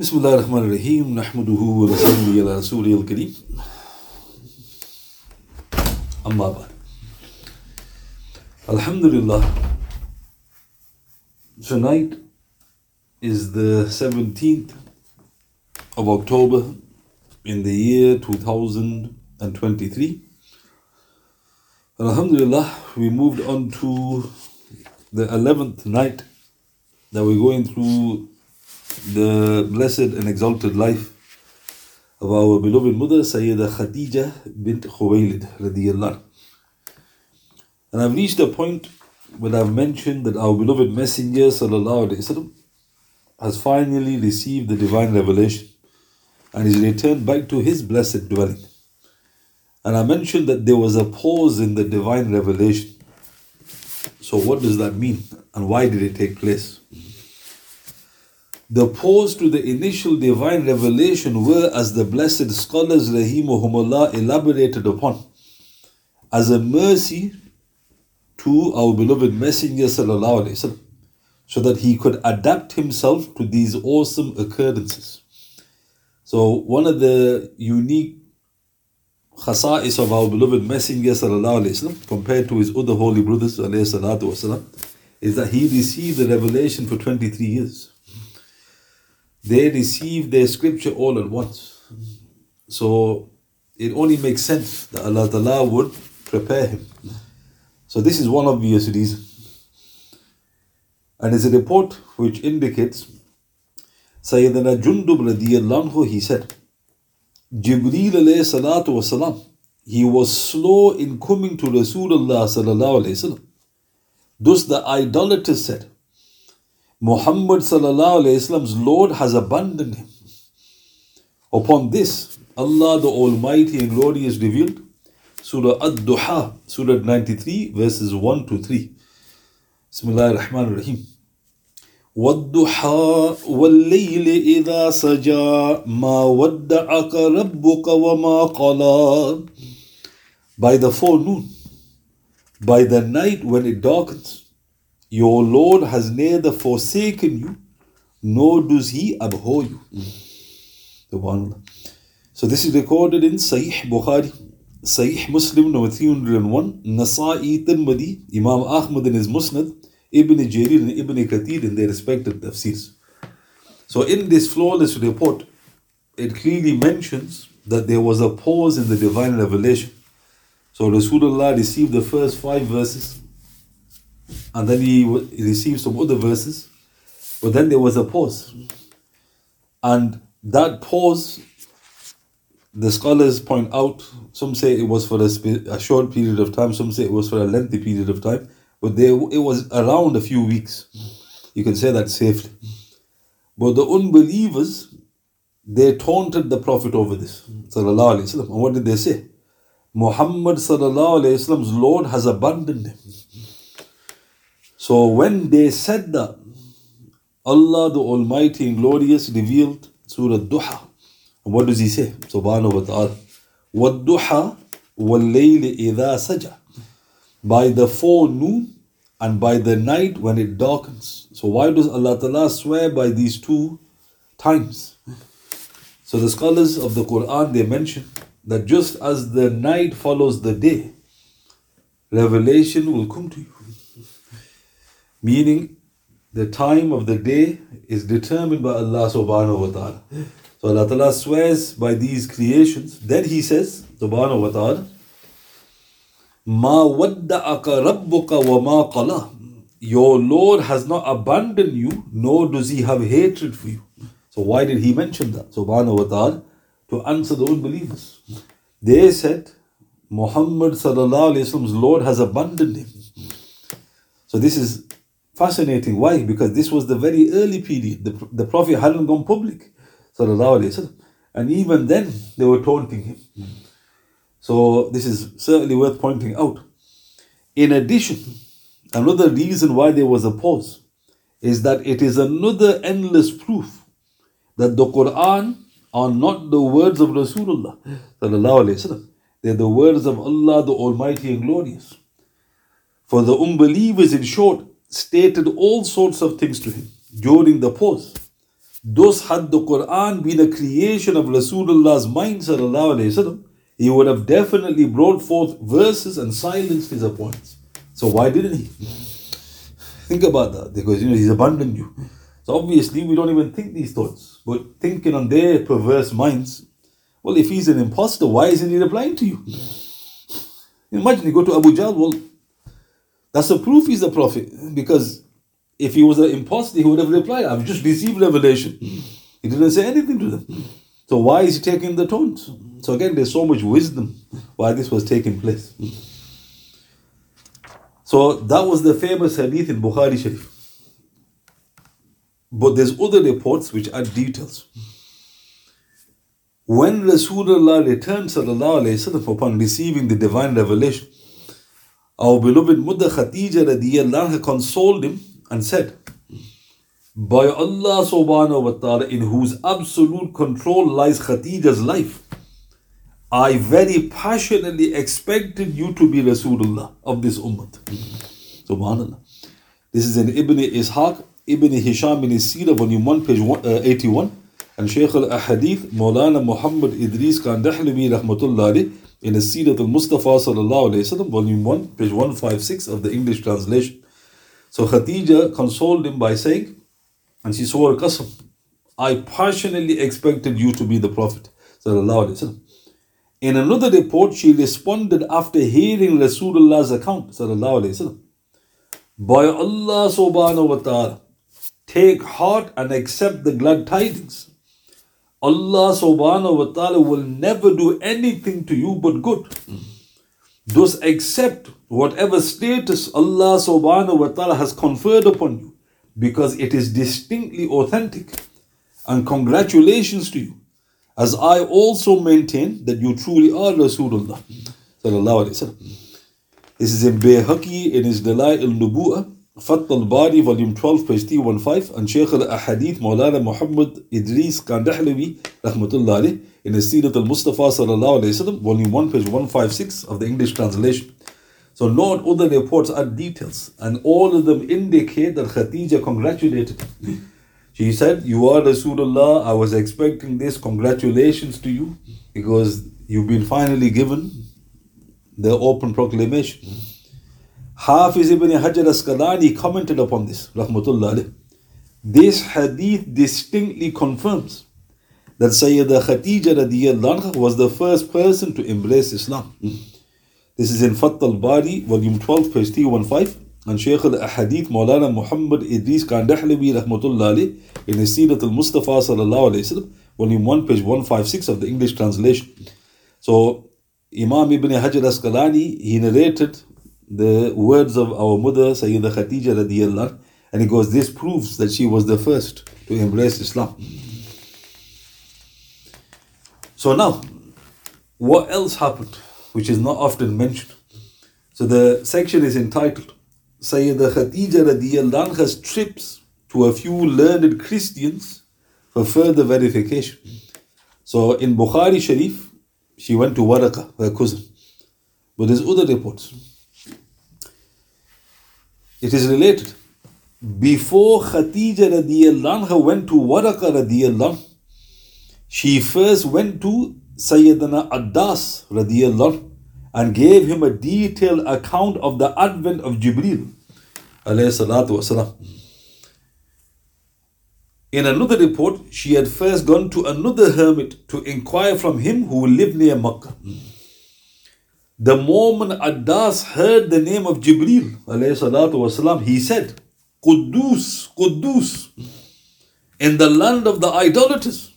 بسم الله الرحمن الرحيم نحمده ونصلي على رسوله الكريم أما بعد Alhamdulillah tonight is the 17th of October in the year 2023 Alhamdulillah we moved on to the 11th night that we're going through the blessed and exalted life of our beloved mother Sayyida Khadija bint radiyallahu anha. And I've reached a point where I've mentioned that our beloved Messenger wasallam has finally received the divine revelation and is returned back to his blessed dwelling. And I mentioned that there was a pause in the divine revelation. So what does that mean and why did it take place? The pause to the initial divine revelation were, as the blessed scholars rahimahumullah elaborated upon, as a mercy to our beloved Messenger wasallam, so that he could adapt himself to these awesome occurrences. So one of the unique khasa'is of our beloved Messenger wasallam, compared to his other holy brothers wasallam, is that he received the revelation for 23 years they receive their scripture all at once. So it only makes sense that Allah Ta'ala would prepare him. So this is one obvious reason. And it's a report which indicates Sayyidina Jundub radiyallahu anhu, he said, Jibreel alayhi salatu wasalam, he was slow in coming to Rasulullah sallallahu alayhi wasallam. Thus the idolaters said, Muhammad sallallahu alayhi wasallam's Lord has abandoned him. Upon this, Allah the Almighty and Glorious revealed Surah Ad-Duha, Surah 93, verses 1 to 3. Bismillah ar-Rahman ar-Rahim. والضحى والليل إذا سجى ما ودعك ربك وما قلى By the forenoon, by the night when it darkens, your Lord has neither forsaken you, nor does he abhor you. Mm. Subhanallah. So this is recorded in Sahih Bukhari, Sahih Muslim number 301, Nasa'i Tirmidhi, Imam Ahmad in his Musnad, Ibn Jarir and Ibn Kathir in their respective tafsirs. So in this flawless report, it clearly mentions that there was a pause in the divine revelation. So Rasulullah received the first five verses and then he received some other verses, but then there was a pause. And that pause, the scholars point out, some say it was for a, spe- a short period of time, some say it was for a lengthy period of time, but there, it was around a few weeks. You can say that safely. But the unbelievers, they taunted the Prophet over this. And what did they say? Muhammad Lord has abandoned him. So when they said that, Allah the Almighty and Glorious revealed Surah Duha. And what does He say? Subhanahu wa ta'ala. وَالدُّحَى وَاللَّيْلِ إِذَا سَجَى By the forenoon and by the night when it darkens. So why does Allah Ta'ala swear by these two times? So the scholars of the Quran they mention that just as the night follows the day, revelation will come to you meaning the time of the day is determined by Allah subhanahu wa ta'ala. So Allah ta'ala swears by these creations. Then He says, subhanahu wa ta'ala, Ma wadda'aka rabbuka wa ma qala. Your Lord has not abandoned you, nor does He have hatred for you. So why did He mention that? Subhanahu wa ta'ala, to answer the unbelievers. They said, Muhammad sallallahu alayhi wa Lord has abandoned him. So this is fascinating. Why? Because this was the very early period. The, the Prophet hadn't gone public. And even then, they were taunting him. So this is certainly worth pointing out. In addition, another reason why there was a pause is that it is another endless proof that the Quran are not the words of Rasulullah. They're the words of Allah, the Almighty and Glorious. For the unbelievers, in short, stated all sorts of things to him during the pause. thus had the Quran been a creation of Rasulullah's mind, وسلم, he would have definitely brought forth verses and silenced his opponents. So why didn't he? Think about that, because you know he's abandoned you. So obviously we don't even think these thoughts, but thinking on their perverse minds. Well, if he's an impostor, why isn't he replying to you? Imagine you go to Abu Jahl, well, that's a proof he's a prophet because if he was an impostor, he would have replied, I've just received revelation. Hmm. He didn't say anything to them. So why is he taking the taunt? So again, there's so much wisdom why this was taking place. So that was the famous hadith in Bukhari Sharif. But there's other reports which add details. When Rasulullah returned Sallallahu Alaihi Wasallam upon receiving the divine revelation, our beloved Mother Khadija radiallahu consoled him and said, By Allah subhanahu wa ta'ala, in whose absolute control lies Khadija's life, I very passionately expected you to be Rasulullah of this ummah. Subhanallah. This is in Ibn Ishaq, Ibn Hisham in his Sirah, volume 1, page uh, 81, and Shaykh al Ahadith, Maulana Muhammad Idris Kandahlawi Rahmatullah in his Sirat al Mustafa Sallallahu Alaihi Wasallam, volume 1, page 156 of the English translation. So Khadija consoled him by saying, and she swore a qasam, I passionately expected you to be the Prophet. In another report, she responded after hearing Rasulullah's account. By Allah subhanahu wa ta'ala, take heart and accept the glad tidings. Allah subhanahu wa ta'ala will never do anything to you but good. Thus accept whatever status Allah subhanahu wa ta'ala has conferred upon you because it is distinctly authentic. And congratulations to you, as I also maintain that you truly are Rasulullah. This is in Bayhaqi in his Dala'il al-Nubu'ah, Fath al-Bari, volume 12, page 315, and Shaykh al-Ahadith, Maulana Muhammad Idris Kandahlawi, rahmatullah in his Sirat al-Mustafa sallallahu alayhi wasallam, volume 1, page 156 of the English translation. So note other reports are details, and all of them indicate that Khadija congratulated him. She said, You are Rasulullah, I was expecting this, congratulations to you, because you've been finally given the open proclamation. Hafiz ibn Hajar Asqalani commented upon this, rahmatullah This hadith distinctly confirms that Sayyida Khadija radiyallahu was the first person to embrace Islam. This is in Fath al-Bari, volume 12, page 315, and Shaykh al-Ahadith Maulana Muhammad Idris Kandahlawi rahmatullah in his Sirat al-Mustafa sallallahu alayhi wasallam, volume 1, page 156 of the English translation. So, Imam Ibn Hajar Asqalani, he narrated the words of our mother Sayyida Khadija radiyallahu and he goes, this proves that she was the first to embrace Islam. So now, what else happened, which is not often mentioned? So the section is entitled Sayyida Khadija radiyallahu anha's trips to a few learned Christians for further verification. So in Bukhari Sharif, she went to Waraka, her cousin. But there's other reports. It is related. Before Khadija radiallahu anha went to Waraka radiallahu she first went to Sayyidina Addas radiallahu and gave him a detailed account of the advent of Jibril. In another report, she had first gone to another hermit to inquire from him who lived near Makkah. The moment Addas heard the name of Jibril, والسلام, he said, Quddus, Quddus, in the land of the idolaters.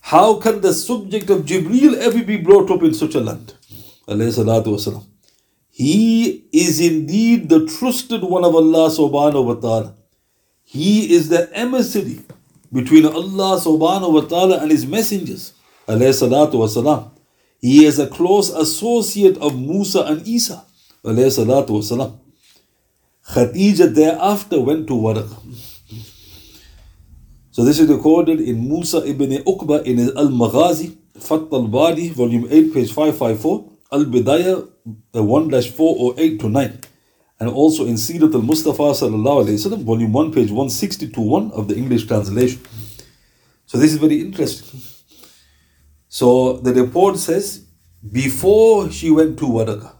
How can the subject of Jibril ever be brought up in such a land? He is indeed the trusted one of Allah subhanahu wa ta'ala. He is the emissary between Allah subhanahu wa ta'ala and his messengers. Alayhi salatu wasalam. He is a close associate of Musa and Isa. Khadija thereafter went to Waraka. So this is recorded in Musa ibn Uqba in his Al Maghazi, Fath al-Bari, volume 8, page 554, Al Bidayah 1 408 to 9, and also in Sirat al Mustafa, volume 1, page 160 to 1 of the English translation. So this is very interesting. So the report says before she went to Waraka.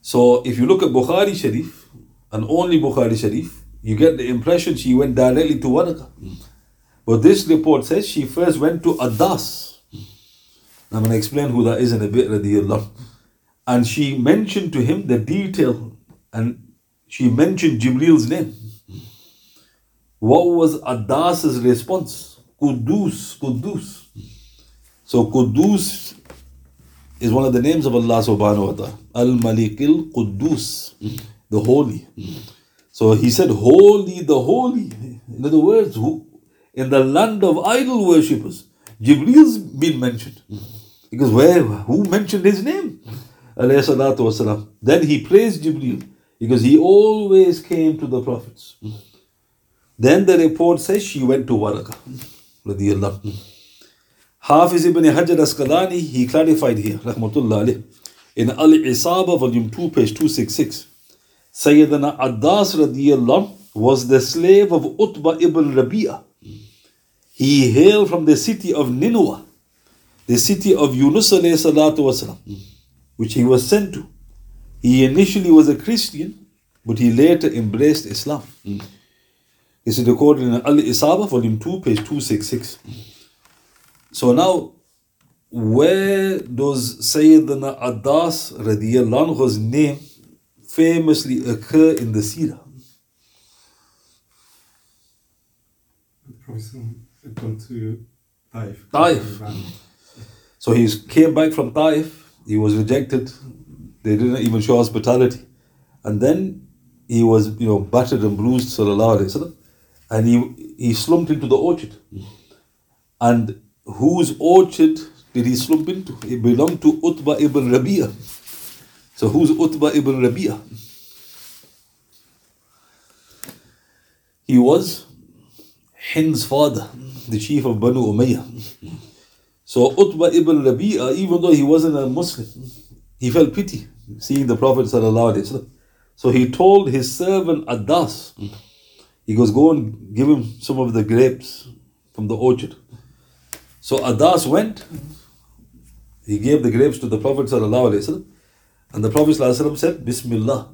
So if you look at Bukhari Sharif and only Bukhari Sharif, you get the impression she went directly to Waraka. But this report says she first went to Adas. I'm going to explain who that is in a bit, radiallahu. And she mentioned to him the detail and she mentioned Jibril's name. What was Adas's response? Kudus, Kudus. So Kudus is one of the names of Allah subhanahu wa ta'ala. Al-Malikil Kudus, the holy. So he said, holy, the holy. In other words, who, in the land of idol worshippers, Jibril's been mentioned. Because where, who mentioned his name? Then he praised Jibril because he always came to the prophets. Then the report says she went to Waraka. Hafiz ibn Hajar Asqalani, he clarified here, rahmatullah in Al Isaba, volume 2, page 266. Sayyidina Adas radiyallahu was the slave of Utbah ibn Rabi'ah. He hailed from the city of Nineveh, the city of Yunus wasalam, which he was sent to. He initially was a Christian, but he later embraced Islam. This is recorded in Al Isaba, volume 2, page 266. So now, where does Sayyidina Adas radiallahu anhu's name famously occur in the Sirah? The Prophet gone to Taif. Taif. So he came back from Taif, he was rejected, they didn't even show hospitality. And then he was, you know, battered and bruised, sallallahu alayhi wasallam, and he, he slumped into the orchard. And whose orchard did he slump into? It belonged to Utbah ibn Rabi'ah. So who's Utbah ibn Rabi'ah? He was Hind's father, the chief of Banu Umayyah. So Utbah ibn Rabi'ah, even though he wasn't a Muslim, he felt pity seeing the Prophet So he told his servant Adas, he goes, go and give him some of the grapes from the orchard. So Adas went, he gave the grapes to the Prophet ﷺ, and the Prophet ﷺ said, Bismillah.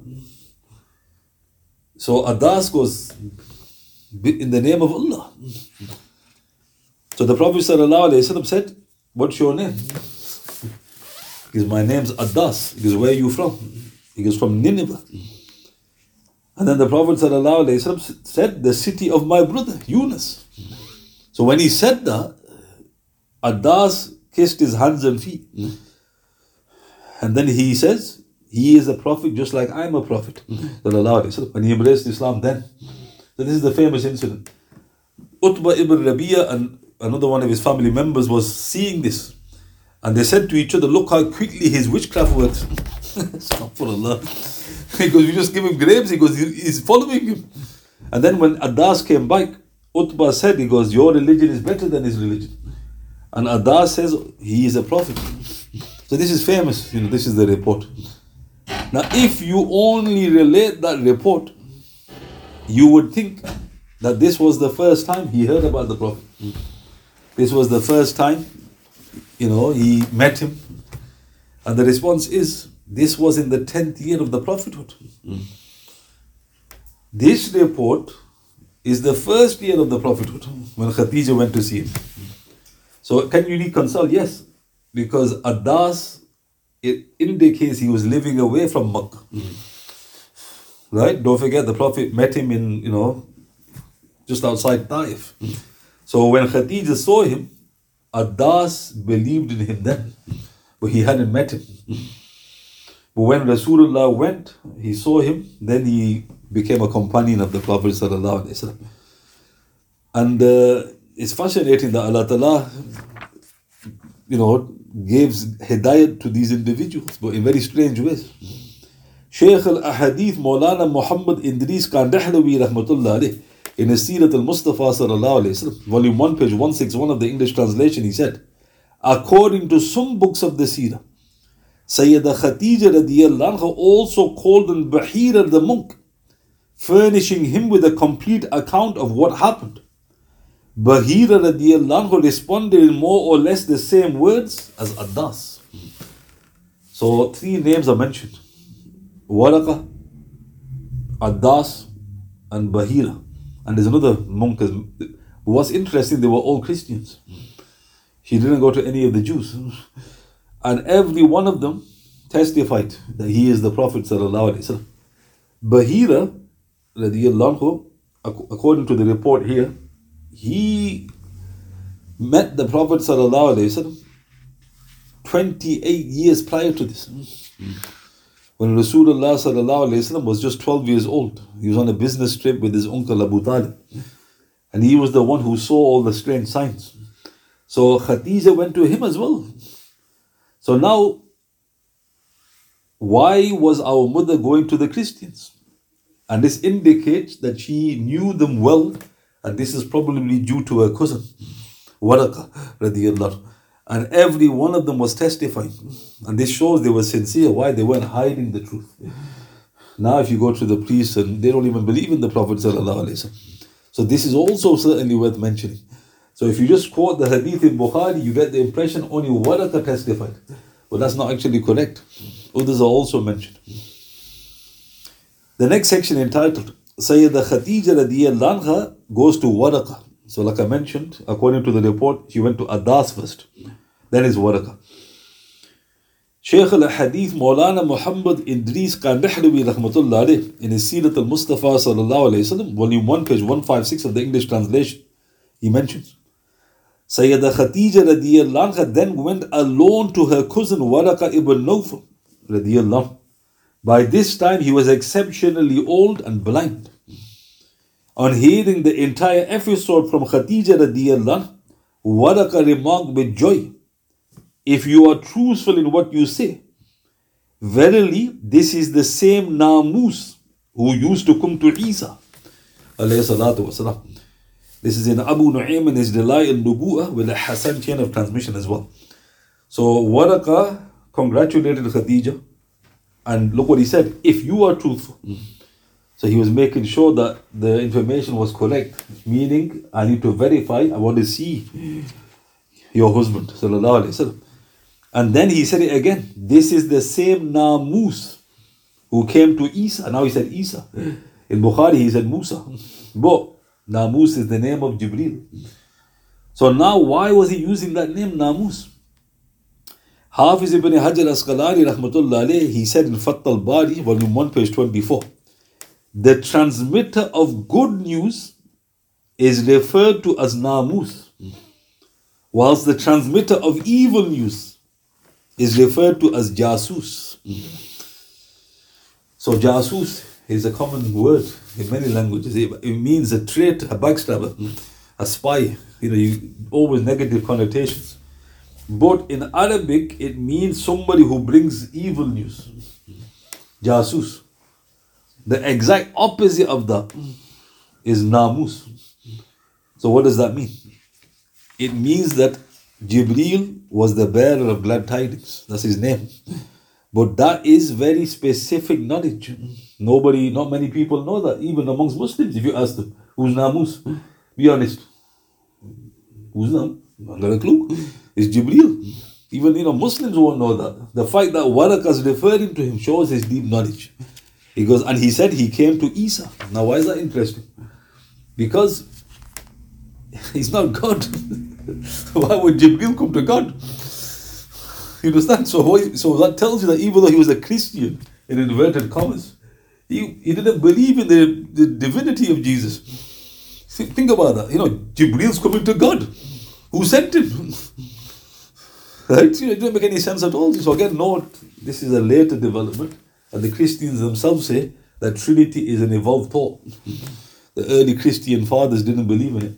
So Adas goes, in the name of Allah. So the Prophet ﷺ said, What's your name? He goes, My name's Adas. He goes, Where are you from? He goes, From Nineveh. And then the Prophet ﷺ said, The city of my brother, Yunus. So when he said that, Adas kissed his hands and feet. And then he says, He is a prophet just like I'm a prophet. And he embraced Islam then. So this is the famous incident. Utbah ibn Rabi'ah and another one of his family members was seeing this. And they said to each other, Look how quickly his witchcraft works. Astaghfirullah. He goes, You just give him grapes. He goes, He's following him. And then when Adas came back, Utbah said, He goes, Your religion is better than his religion. And Adas says he is a prophet. So this is famous, you know, this is the report. Now, if you only relate that report, you would think that this was the first time he heard about the Prophet. This was the first time, you know, he met him. And the response is, this was in the 10th year of the prophethood. This report is the first year of the prophethood when Khadija went to see him. So can you reconcile? Yes, because Adas it indicates he was living away from Makkah. Mm-hmm. Right? Don't forget the Prophet met him in, you know, just outside Taif. Mm-hmm. So when Khadija saw him, Adas believed in him then, but he hadn't met him. But when Rasulullah went, he saw him, then he became a companion of the Prophet. And uh, it's fascinating that Allah Ta'ala, you know, gives hidayat to these individuals, but in very strange ways. Shaykh al Ahadith Maulana Muhammad Idris Kandahlawi Rahmatullah alayh, in his Sirat al Mustafa Sallallahu Alaihi Wasallam, volume 1, page 161 of the English translation, he said, according to some books of the Sirah, Sayyida Khadija radiyallahu anha also called on Bahira the monk, furnishing him with a complete account of what happened. Bahira radiallahu responded in more or less the same words as Addas. So three names are mentioned. Waraka, Addas, and Bahira. And there's another monk. What's interesting, they were all Christians. He didn't go to any of the Jews. And every one of them testified that he is the Prophet. Bahira, radiallahu according to the report here, he met the Prophet ﷺ 28 years prior to this. When Rasulullah ﷺ was just 12 years old, he was on a business trip with his uncle Abu Talib. And he was the one who saw all the strange signs. So Khadija went to him as well. So now, why was our mother going to the Christians? And this indicates that she knew them well, and this is probably due to her cousin, Waraka radiallahu. And every one of them was testifying. And this shows they were sincere. Why? They weren't hiding the truth. Now, if you go to the priests and they don't even believe in the Prophet. So, this is also certainly worth mentioning. So, if you just quote the hadith in Bukhari, you get the impression only Waraka testified. But that's not actually correct. Others are also mentioned. The next section entitled Sayyida Khadija radiyallahu anha goes to Waraka. So, like I mentioned, according to the report, she went to Adas first. Then is Waraka. Shaykh al-Hadith Maulana Muhammad Idris Kandahlawi rahmatullah in his Sirat al-Mustafa sallallahu alayhi wasallam, volume 1, page 156 of the English translation, he mentions, Sayyida Khadija radiyallahu anha then went alone to her cousin Waraka ibn Nawfal radiyallahu by this time, he was exceptionally old and blind. On hearing the entire episode from Khadija radiallahu, Waraka remarked with joy, If you are truthful in what you say, verily this is the same Namus who used to come to Isa. This is in Abu Nu'aym and his Dala'il al-Nubu'ah with a Hassan chain of transmission as well. So Waraka congratulated Khadija and look what he said if you are truthful. So he was making sure that the information was correct, meaning I need to verify, I want to see your husband. And then he said it again. This is the same Namus who came to Isa. Now he said Isa. In Bukhari he said Musa. But Namus is the name of Jibril. So now why was he using that name Namus? Hafiz ibn Hajar Asqalani rahmatullah alayhi, he said in Fath al-Bari, volume 1, page 24, the transmitter of good news is referred to as Namus, whilst the transmitter of evil news is referred to as Jasus. So Jasus is a common word in many languages. It means a traitor, a backstabber, a spy. You know, you, always negative connotations. But in Arabic, it means somebody who brings evil news. Jasus. The exact opposite of that is namus. So what does that mean? It means that Jibril was the bearer of glad tidings. That's his name. But that is very specific knowledge. Nobody, not many people know that, even amongst Muslims. If you ask them, who's Namus? Be honest. Who's Namus? Not got a clue. It's Jibril. Even you know Muslims won't know that. The fact that Waraka is referring to him shows his deep knowledge. He goes, and he said he came to Isa. Now, why is that interesting? Because he's not God. why would Jibril come to God? You understand? So, so that tells you that even though he was a Christian, in inverted commas, he, he didn't believe in the, the divinity of Jesus. Think about that. You know, Jibril's coming to God. Who sent him? Right? You it doesn't make any sense at all. So again, note this is a later development, and the Christians themselves say that Trinity is an evolved thought. The early Christian fathers didn't believe in it.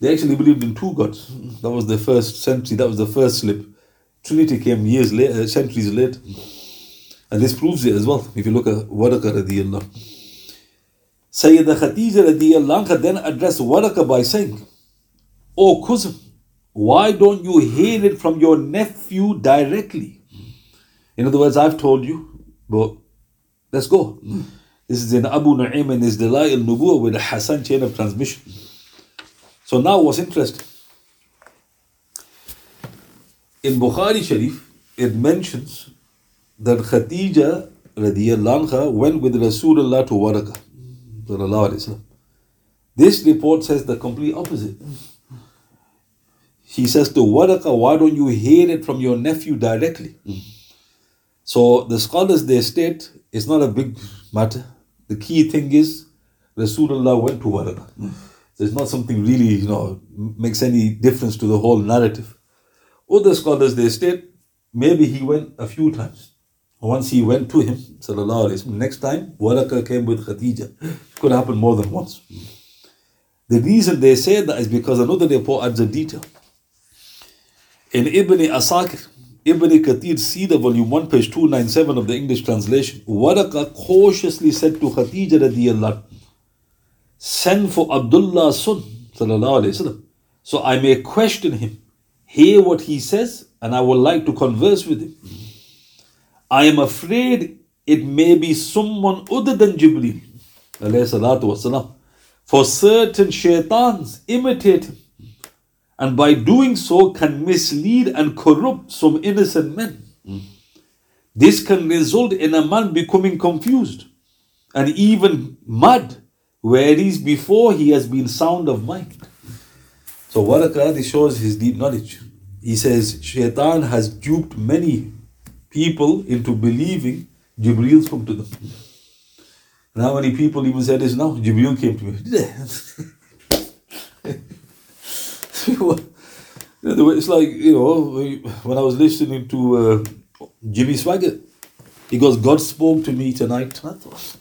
They actually believed in two gods. That was the first century. That was the first slip. Trinity came years later, uh, centuries later, and this proves it as well. If you look at Waraka radiallahu. Sayyida Khadija radiallahu then addressed Waraka by saying, "O cousin." Why don't you hear it from your nephew directly? In other words, I've told you, but let's go. This is in Abu Nu'aym and his Dala'il al Nubuwa with a Hassan chain of transmission. So now what's interesting? In Bukhari Sharif, it mentions that Khadija radiallahu anha went with Rasulullah to Waraka. This report says the complete opposite. He says to Waraka, why don't you hear it from your nephew directly? So the scholars they state it's not a big matter. The key thing is Rasulullah went to Waraka. There's not something really, you know, makes any difference to the whole narrative. Other scholars they state maybe he went a few times. Once he went to him, sallallahu alaihi wasallam. Next time, Waraka came with Khadija. Could happen more than once. The reason they say that is because another report adds a detail. In Ibn Asakir, Ibn Kathir Sira, volume 1, page 297 of the English translation, Waraka cautiously said to Khadija radiallahu send for Abdullah's son, so I may question him, hear what he says, and I would like to converse with him. I am afraid it may be someone other than Jibreel. For certain shaitans imitate him, and by doing so can mislead and corrupt some innocent men. Hmm. This can result in a man becoming confused and even mad, whereas before he has been sound of mind. So Waraka shows his deep knowledge. He says Shaitan has duped many people into believing Jibreel come to them. And how many people even said this now? Jibreel came to me. it's like, you know, when I was listening to uh, Jimmy Swaggart, he goes, God spoke to me tonight. I thought,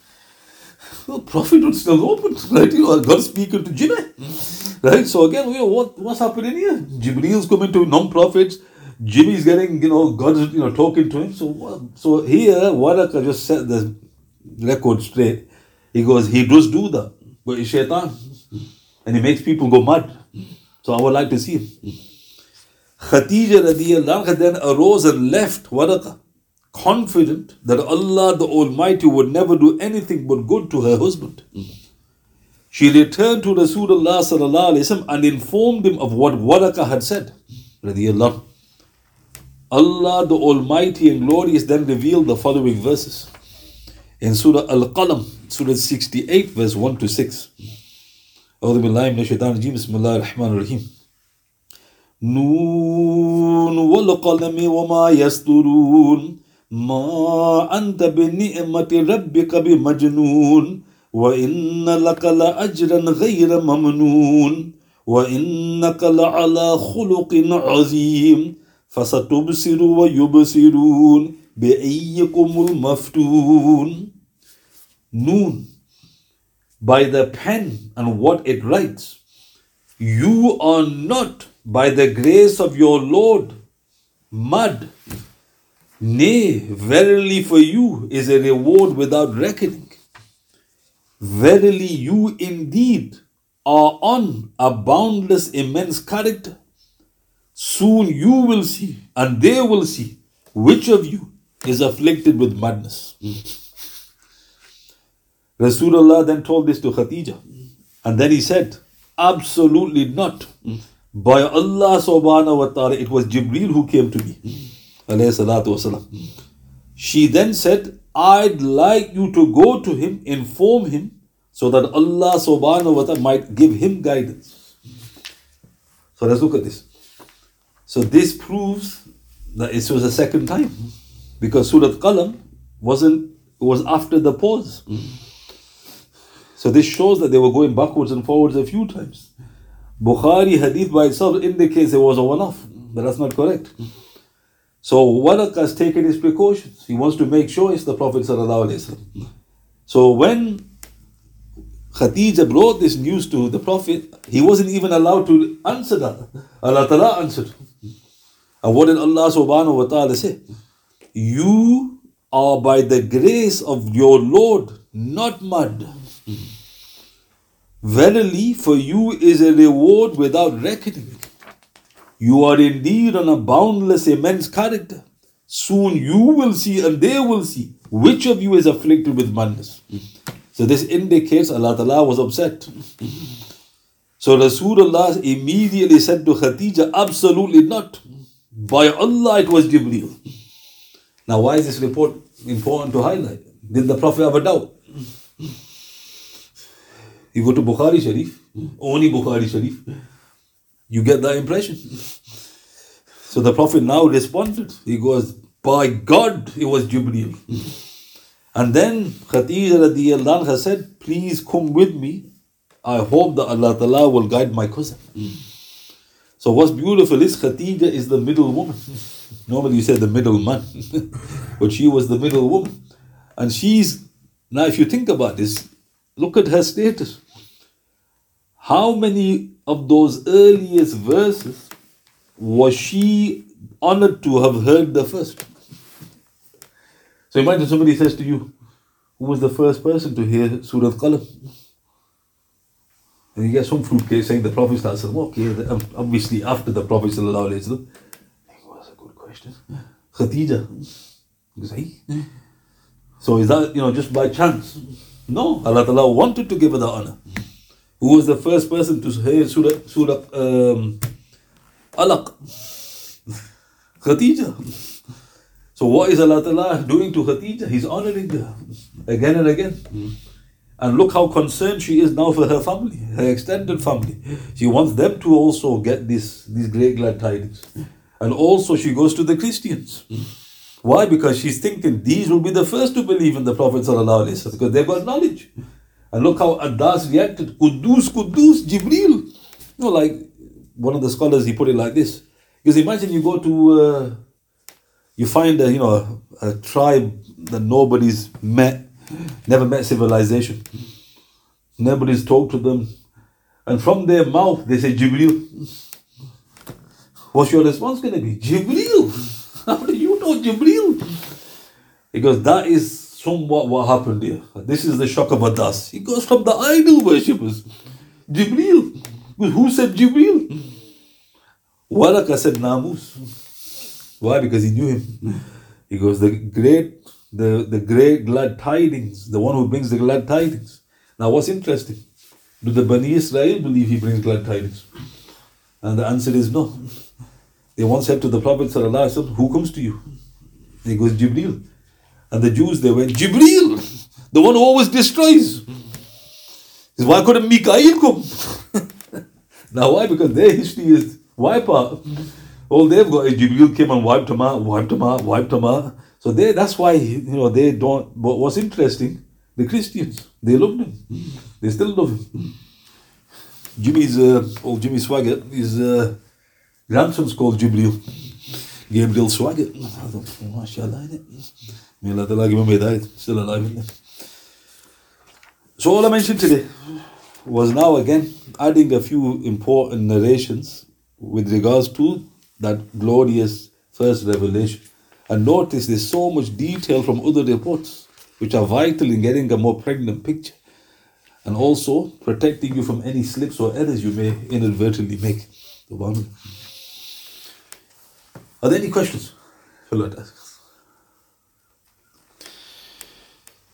well, prophet would still open, right? You know, God speaking to Jimmy. Right? So again, you know, what, what's happening here? Jibreel's coming to non-prophets. Jimmy's getting, you know, God's, you know, talking to him. So, so here, Waraka just set the record straight. He goes, he does do that, but he's shaitan. And he makes people go mad. So I would like to see him. Khadija radiallahu then arose and left Waraka, confident that Allah the Almighty would never do anything but good to her husband. She returned to Rasulullah sallallahu and informed him of what Waraka had said. Radiallahu. Allah the Almighty and Glorious then revealed the following verses. In Surah Al-Qalam, Surah 68, verse 1 to 6. بسم الله الرحمن الرحيم. نون والقلم وما يسطرون ما أنت بنعمة ربك بمجنون. وإن لك لأجرا غير ممنون. وإنك لعلى خلق عظيم. فستبصر ويبصرون بأيكم المفتون. Noon by the pen and what it writes. You are not, by the grace of your Lord, mad. Nay, verily for you is a reward without reckoning. Verily, you indeed are on a boundless, immense character. Soon you will see, and they will see, which of you is afflicted with madness. Hmm. Rasulullah then told this to Khadija. And then he said, Absolutely not. By Allah subhanahu wa ta'ala, it was Jibreel who came to me. She then said, I'd like you to go to him, inform him, so that Allah subhanahu wa ta'ala might give him guidance. So let's look at this. So this proves that it was a second time. Because Surah Qalam wasn't was after the pause. So this shows that they were going backwards and forwards a few times. Bukhari hadith by itself indicates it was a one-off, but that's not correct. So Waraq has taken his precautions. He wants to make sure it's the Prophet So when Khadija brought this news to the Prophet, he wasn't even allowed to answer that. Allah Ta'ala answered. And what did Allah subhanahu wa ta'ala say? You are by the grace of your Lord not mad. Verily, for you is a reward without reckoning. You are indeed on a boundless, immense character. Soon you will see, and they will see, which of you is afflicted with madness. So this indicates Allah Ta'ala was upset. So Rasulullah immediately said to Khadija, Absolutely not. By Allah, it was Jibreel. Now, why is this report important to highlight? Did the Prophet have a doubt? You go to Bukhari Sharif, hmm. only Bukhari Sharif, you get that impression. So the Prophet now responded. He goes, By God, it was Jibreel. And then Khadija radiallahu anha said, Please come with me. I hope that Allah Ta'ala will guide my cousin. So what's beautiful is Khadija is the middle woman. Normally you say the middle man, but she was the middle woman. And she's, now if you think about this, look at her status. How many of those earliest verses was she honored to have heard the first? So imagine somebody says to you, Who was the first person to hear Surah Qalam? And you get some fruitcake saying the Prophet saying, okay, um, obviously after the Prophet sallallahu. That's a good question. Khadija. So is that, you know, just by chance? No, Allah Ta'ala wanted to give her the honor. Who was the first person to hear Surah, Surah um, Alaq? Khadija. So what is Allah Ta'ala doing to Khadija? He's honoring her again and again. And look how concerned she is now for her family, her extended family. She wants them to also get this, these great glad tidings. And also she goes to the Christians. Why? Because she's thinking these will be the first to believe in the Prophet because they've got knowledge. And look how Adas reacted. Kudus, Kudus, Jibril. You know, like one of the scholars, he put it like this. Because imagine you go to, uh, you find a, you know, a, a tribe that nobody's met, never met civilization. Nobody's talked to them. And from their mouth, they say, Jibril. What's your response going to be? Jibril. How do you know Jibril? Because that is somewhat what happened here. This is the shock of Adas. He goes from the idol worshippers. Jibril. Who said Jibril? Waraka said Namus. Why? Because he knew him. He goes, the great, the, the great glad tidings, the one who brings the glad tidings. Now what's interesting? Do the Bani Israel believe he brings glad tidings? And the answer is no. They once said to the Prophet, Who comes to you? He goes, Jibril. And the Jews, they went, Jibril, the one who always destroys. Says, Why couldn't Mikael come? now, why? Because their history is wipe out. All they've got is Jibril came and wiped them out, wiped them out, wiped them out. So they, that's why, you know, they don't. But what's interesting, the Christians, they loved him. They still love him. Jimmy's, uh, old Jimmy Swaggart, his uh, grandson's called Jibril. Gabriel him hidayat, still alive, it? So all I mentioned today was now again adding a few important narrations with regards to that glorious first revelation. And notice there's so much detail from other reports which are vital in getting a more pregnant picture and also protecting you from any slips or errors you may inadvertently make. Are there any questions? Fill that ask.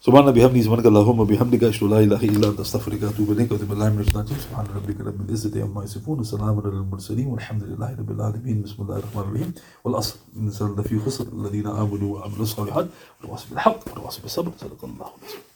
سبحان بحمده سبحانك اللهم وبحمدك أشهد لا إله إلا أنت أستغفرك وأتوب إليك وأتوب بالله من الشيطان سبحان ربك رب العزة عما يصفون وسلام على المرسلين والحمد لله رب العالمين. بسم الله الرحمن الرحيم. والأصل إن الانسان لفي خسر الذين آمنوا وعملوا الصالحات والواصل بالحق والواصل بالصبر. صدق الله العظيم.